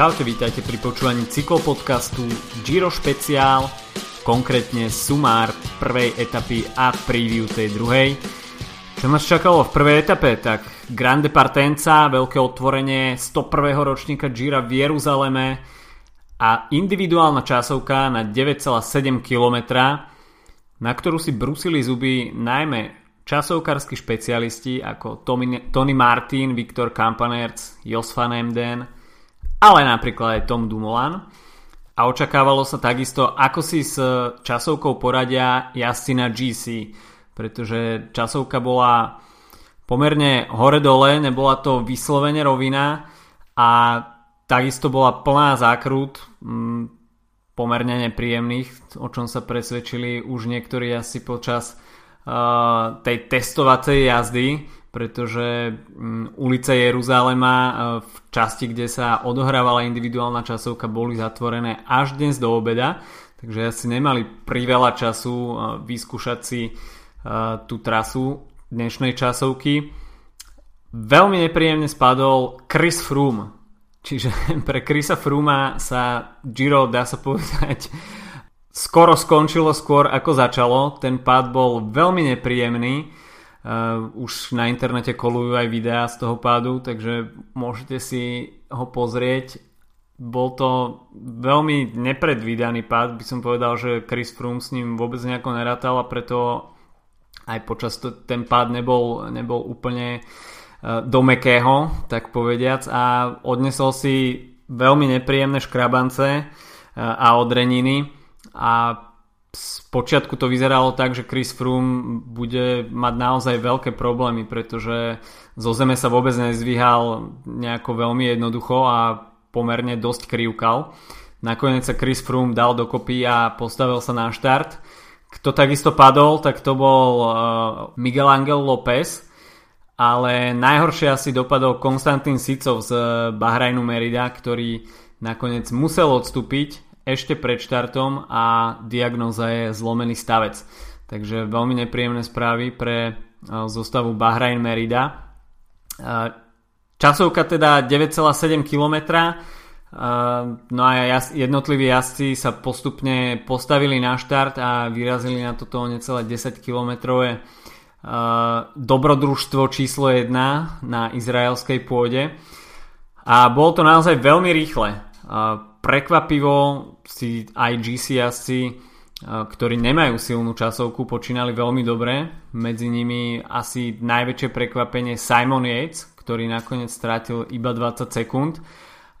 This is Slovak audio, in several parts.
Čaute, vítajte pri počúvaní cyklopodcastu Giro špeciál, konkrétne sumár prvej etapy a preview tej druhej. Čo nás čakalo v prvej etape? Tak Grande Partenza, veľké otvorenie 101. ročníka Gira v Jeruzaleme a individuálna časovka na 9,7 km, na ktorú si brusili zuby najmä časovkarskí špecialisti ako Tony Martin, Viktor Kampanerc, Jos van Emden, ale napríklad aj Tom Dumoulin. A očakávalo sa takisto, ako si s časovkou poradia jazdci na GC, pretože časovka bola pomerne hore-dole, nebola to vyslovene rovina a takisto bola plná zákrut, mm, pomerne nepríjemných, o čom sa presvedčili už niektorí asi počas uh, tej testovacej jazdy, pretože mm, ulice Jeruzalema e, v časti, kde sa odohrávala individuálna časovka, boli zatvorené až dnes do obeda, takže asi nemali priveľa času e, vyskúšať si e, tú trasu dnešnej časovky. Veľmi nepríjemne spadol Chris Froome, čiže pre Chrisa Frooma sa Giro, dá sa povedať, skoro skončilo skôr ako začalo. Ten pád bol veľmi nepríjemný Uh, už na internete kolujú aj videá z toho pádu, takže môžete si ho pozrieť. Bol to veľmi nepredvídaný pád, by som povedal, že Chris Froome s ním vôbec nejako nerátal a preto aj počas to, ten pád nebol, nebol úplne uh, do mekého, tak povediac a odnesol si veľmi nepríjemné škrabance uh, a odreniny a z počiatku to vyzeralo tak, že Chris Froome bude mať naozaj veľké problémy, pretože zo zeme sa vôbec nezvíhal nejako veľmi jednoducho a pomerne dosť krivkal. Nakoniec sa Chris Froome dal dokopy a postavil sa na štart. Kto takisto padol, tak to bol uh, Miguel Angel López, ale najhoršie asi dopadol Konstantín Sicov z Bahrajnu Merida, ktorý nakoniec musel odstúpiť ešte pred štartom a diagnoza je zlomený stavec. Takže veľmi nepríjemné správy pre e, zostavu Bahrain Merida. E, časovka teda 9,7 km. E, no a jednotliví jazdci sa postupne postavili na štart a vyrazili na toto necelé 10 km dobrodružstvo číslo 1 na izraelskej pôde. A bolo to naozaj veľmi rýchle prekvapivo si aj GC jazdci, ktorí nemajú silnú časovku, počínali veľmi dobre. Medzi nimi asi najväčšie prekvapenie Simon Yates, ktorý nakoniec strátil iba 20 sekúnd.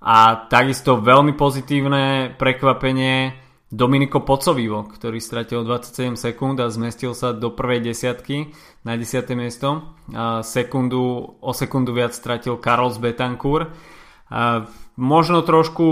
A takisto veľmi pozitívne prekvapenie Dominiko Pocovivo, ktorý stratil 27 sekúnd a zmestil sa do prvej desiatky na 10. miesto. Sekundu, o sekundu viac stratil Carlos Betancourt. A možno trošku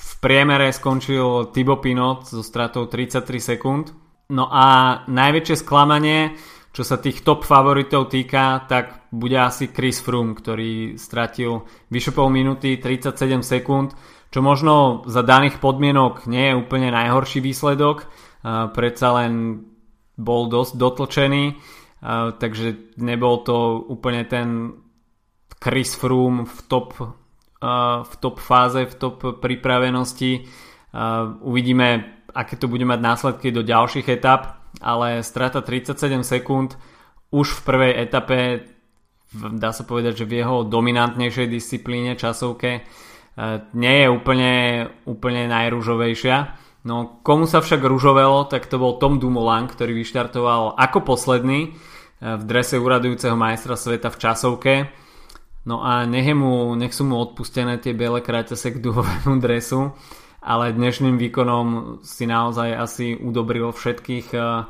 v priemere skončil Thibaut Pinot so stratou 33 sekúnd. No a najväčšie sklamanie, čo sa tých top favoritov týka, tak bude asi Chris Froome, ktorý stratil vyše pol minúty, 37 sekúnd, čo možno za daných podmienok nie je úplne najhorší výsledok, predsa len bol dosť dotlčený, takže nebol to úplne ten Chris Froome v top v top fáze, v top pripravenosti. Uvidíme, aké to bude mať následky do ďalších etap, ale strata 37 sekúnd už v prvej etape dá sa povedať, že v jeho dominantnejšej disciplíne časovke nie je úplne, úplne najružovejšia. No komu sa však ružovelo, tak to bol Tom Dumoulin, ktorý vyštartoval ako posledný v drese uradujúceho majstra sveta v časovke No a nech, mu, nech sú mu odpustené tie biele kráťase k duhovému dresu, ale dnešným výkonom si naozaj asi udobril všetkých uh,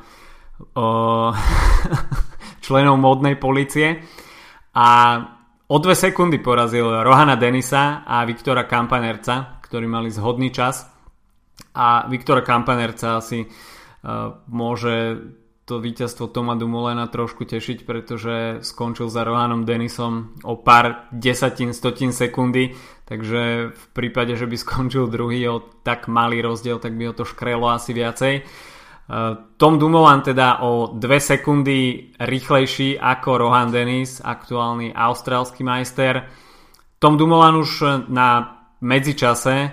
uh, členov modnej policie. A o dve sekundy porazil Rohana Denisa a Viktora Kampanerca, ktorí mali zhodný čas. A Viktora Kampanerca asi uh, môže to víťazstvo Toma Dumolena trošku tešiť, pretože skončil za Rohanom Denisom o pár desatín, stotín sekundy, takže v prípade, že by skončil druhý o tak malý rozdiel, tak by ho to škrelo asi viacej. E, Tom Dumoulin teda o 2 sekundy rýchlejší ako Rohan Dennis, aktuálny austrálsky majster. Tom Dumoulin už na medzičase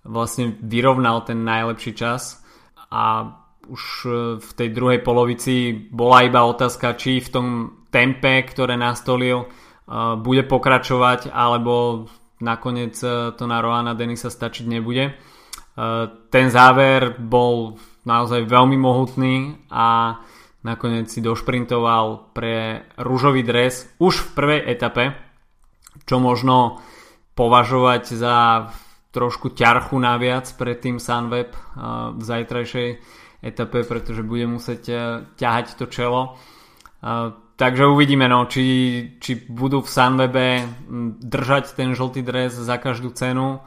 vlastne vyrovnal ten najlepší čas a už e, v tej druhej polovici bola iba otázka, či v tom tempe, ktoré nastolil, e, bude pokračovať, alebo nakoniec e, to na Roana Denisa stačiť nebude. Ten záver bol naozaj veľmi mohutný a nakoniec si došprintoval pre rúžový dres už v prvej etape, čo možno považovať za trošku ťarchu naviac pre tým Sunweb v zajtrajšej etape, pretože bude musieť ťahať to čelo. Takže uvidíme, no, či, či budú v Sunwebe držať ten žltý dres za každú cenu,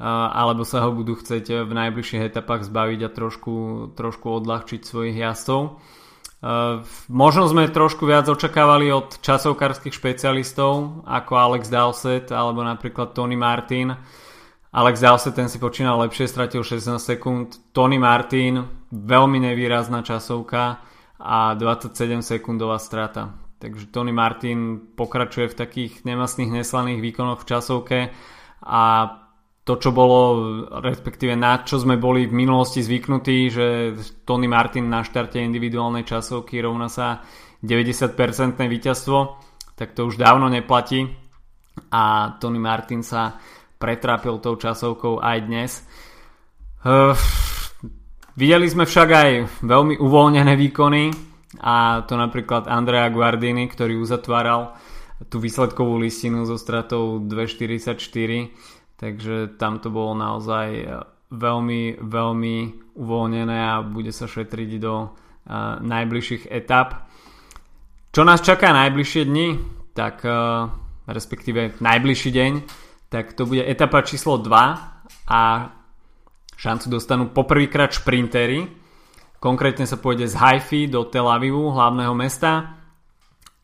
alebo sa ho budú chcieť v najbližších etapách zbaviť a trošku, trošku odľahčiť svojich jazdcov. Možno sme trošku viac očakávali od časovkárskych špecialistov ako Alex Dowsett alebo napríklad Tony Martin. Alex Dowsett ten si počínal lepšie, stratil 16 sekúnd. Tony Martin veľmi nevýrazná časovka a 27 sekundová strata. Takže Tony Martin pokračuje v takých nemastných neslaných výkonoch v časovke a to, čo bolo, respektíve na čo sme boli v minulosti zvyknutí, že Tony Martin na štarte individuálnej časovky rovná sa 90% víťazstvo, tak to už dávno neplatí a Tony Martin sa pretrápil tou časovkou aj dnes. Uh, videli sme však aj veľmi uvoľnené výkony a to napríklad Andrea Guardini, ktorý uzatváral tú výsledkovú listinu so stratou 2.44 takže tam to bolo naozaj e, veľmi, veľmi uvoľnené a bude sa šetriť do uh, najbližších etap. Čo nás čaká najbližšie dni, tak uh, respektíve najbližší deň, tak to bude etapa číslo 2 a šancu dostanú poprvýkrát šprintery. Konkrétne sa pôjde z Haifi do Tel Avivu, hlavného mesta.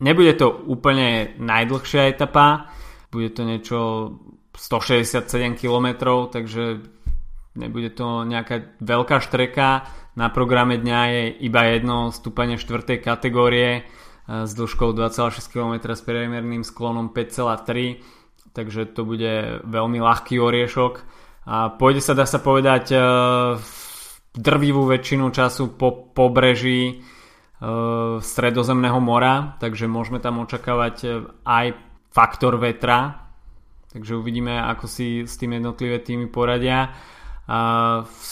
Nebude to úplne najdlhšia etapa, bude to niečo 167 km, takže nebude to nejaká veľká štreka. Na programe dňa je iba jedno stúpanie 4. kategórie s dĺžkou 2,6 km s priemerným sklonom 5,3 takže to bude veľmi ľahký oriešok a pôjde sa, dá sa povedať, e, drvivú väčšinu času po pobreží e, stredozemného mora, takže môžeme tam očakávať aj faktor vetra, Takže uvidíme, ako si s tým jednotlivé týmy poradia. A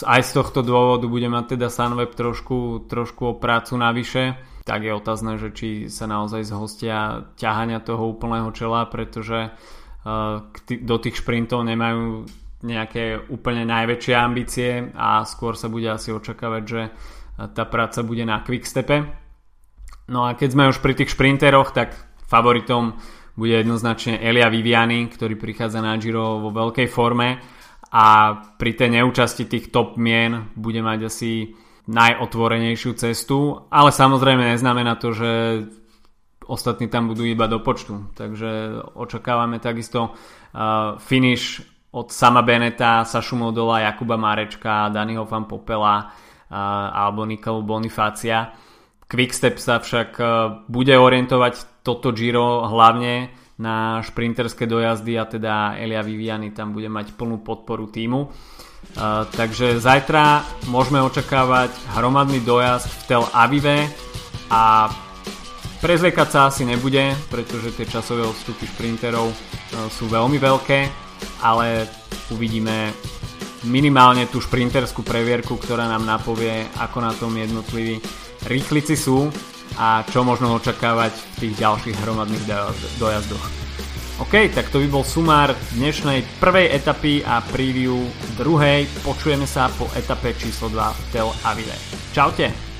aj z tohto dôvodu bude mať teda Sunweb trošku, trošku o prácu navyše. Tak je otázne, že či sa naozaj zhostia ťahania toho úplného čela, pretože do tých šprintov nemajú nejaké úplne najväčšie ambície a skôr sa bude asi očakávať, že tá práca bude na quickstepe. No a keď sme už pri tých šprinteroch, tak favoritom bude jednoznačne Elia Viviani, ktorý prichádza na Giro vo veľkej forme a pri tej neúčasti tých top mien bude mať asi najotvorenejšiu cestu, ale samozrejme neznamená to, že ostatní tam budú iba do počtu. Takže očakávame takisto uh, finish od Sama Beneta, Sašu Modola, Jakuba Marečka, Daniho Van Popela uh, alebo Nikolu Bonifácia. Quickstep sa však uh, bude orientovať toto Giro hlavne na šprinterské dojazdy a teda Elia Viviani tam bude mať plnú podporu týmu. Uh, takže zajtra môžeme očakávať hromadný dojazd v Tel Avive a prezliekať sa asi nebude, pretože tie časové odstupy šprinterov uh, sú veľmi veľké, ale uvidíme minimálne tú šprinterskú previerku, ktorá nám napovie, ako na tom jednotliví rýchlici sú a čo možno očakávať v tých ďalších hromadných dojazdoch. OK, tak to by bol sumár dnešnej prvej etapy a preview druhej. Počujeme sa po etape číslo 2 v Tel Avive. Čaute!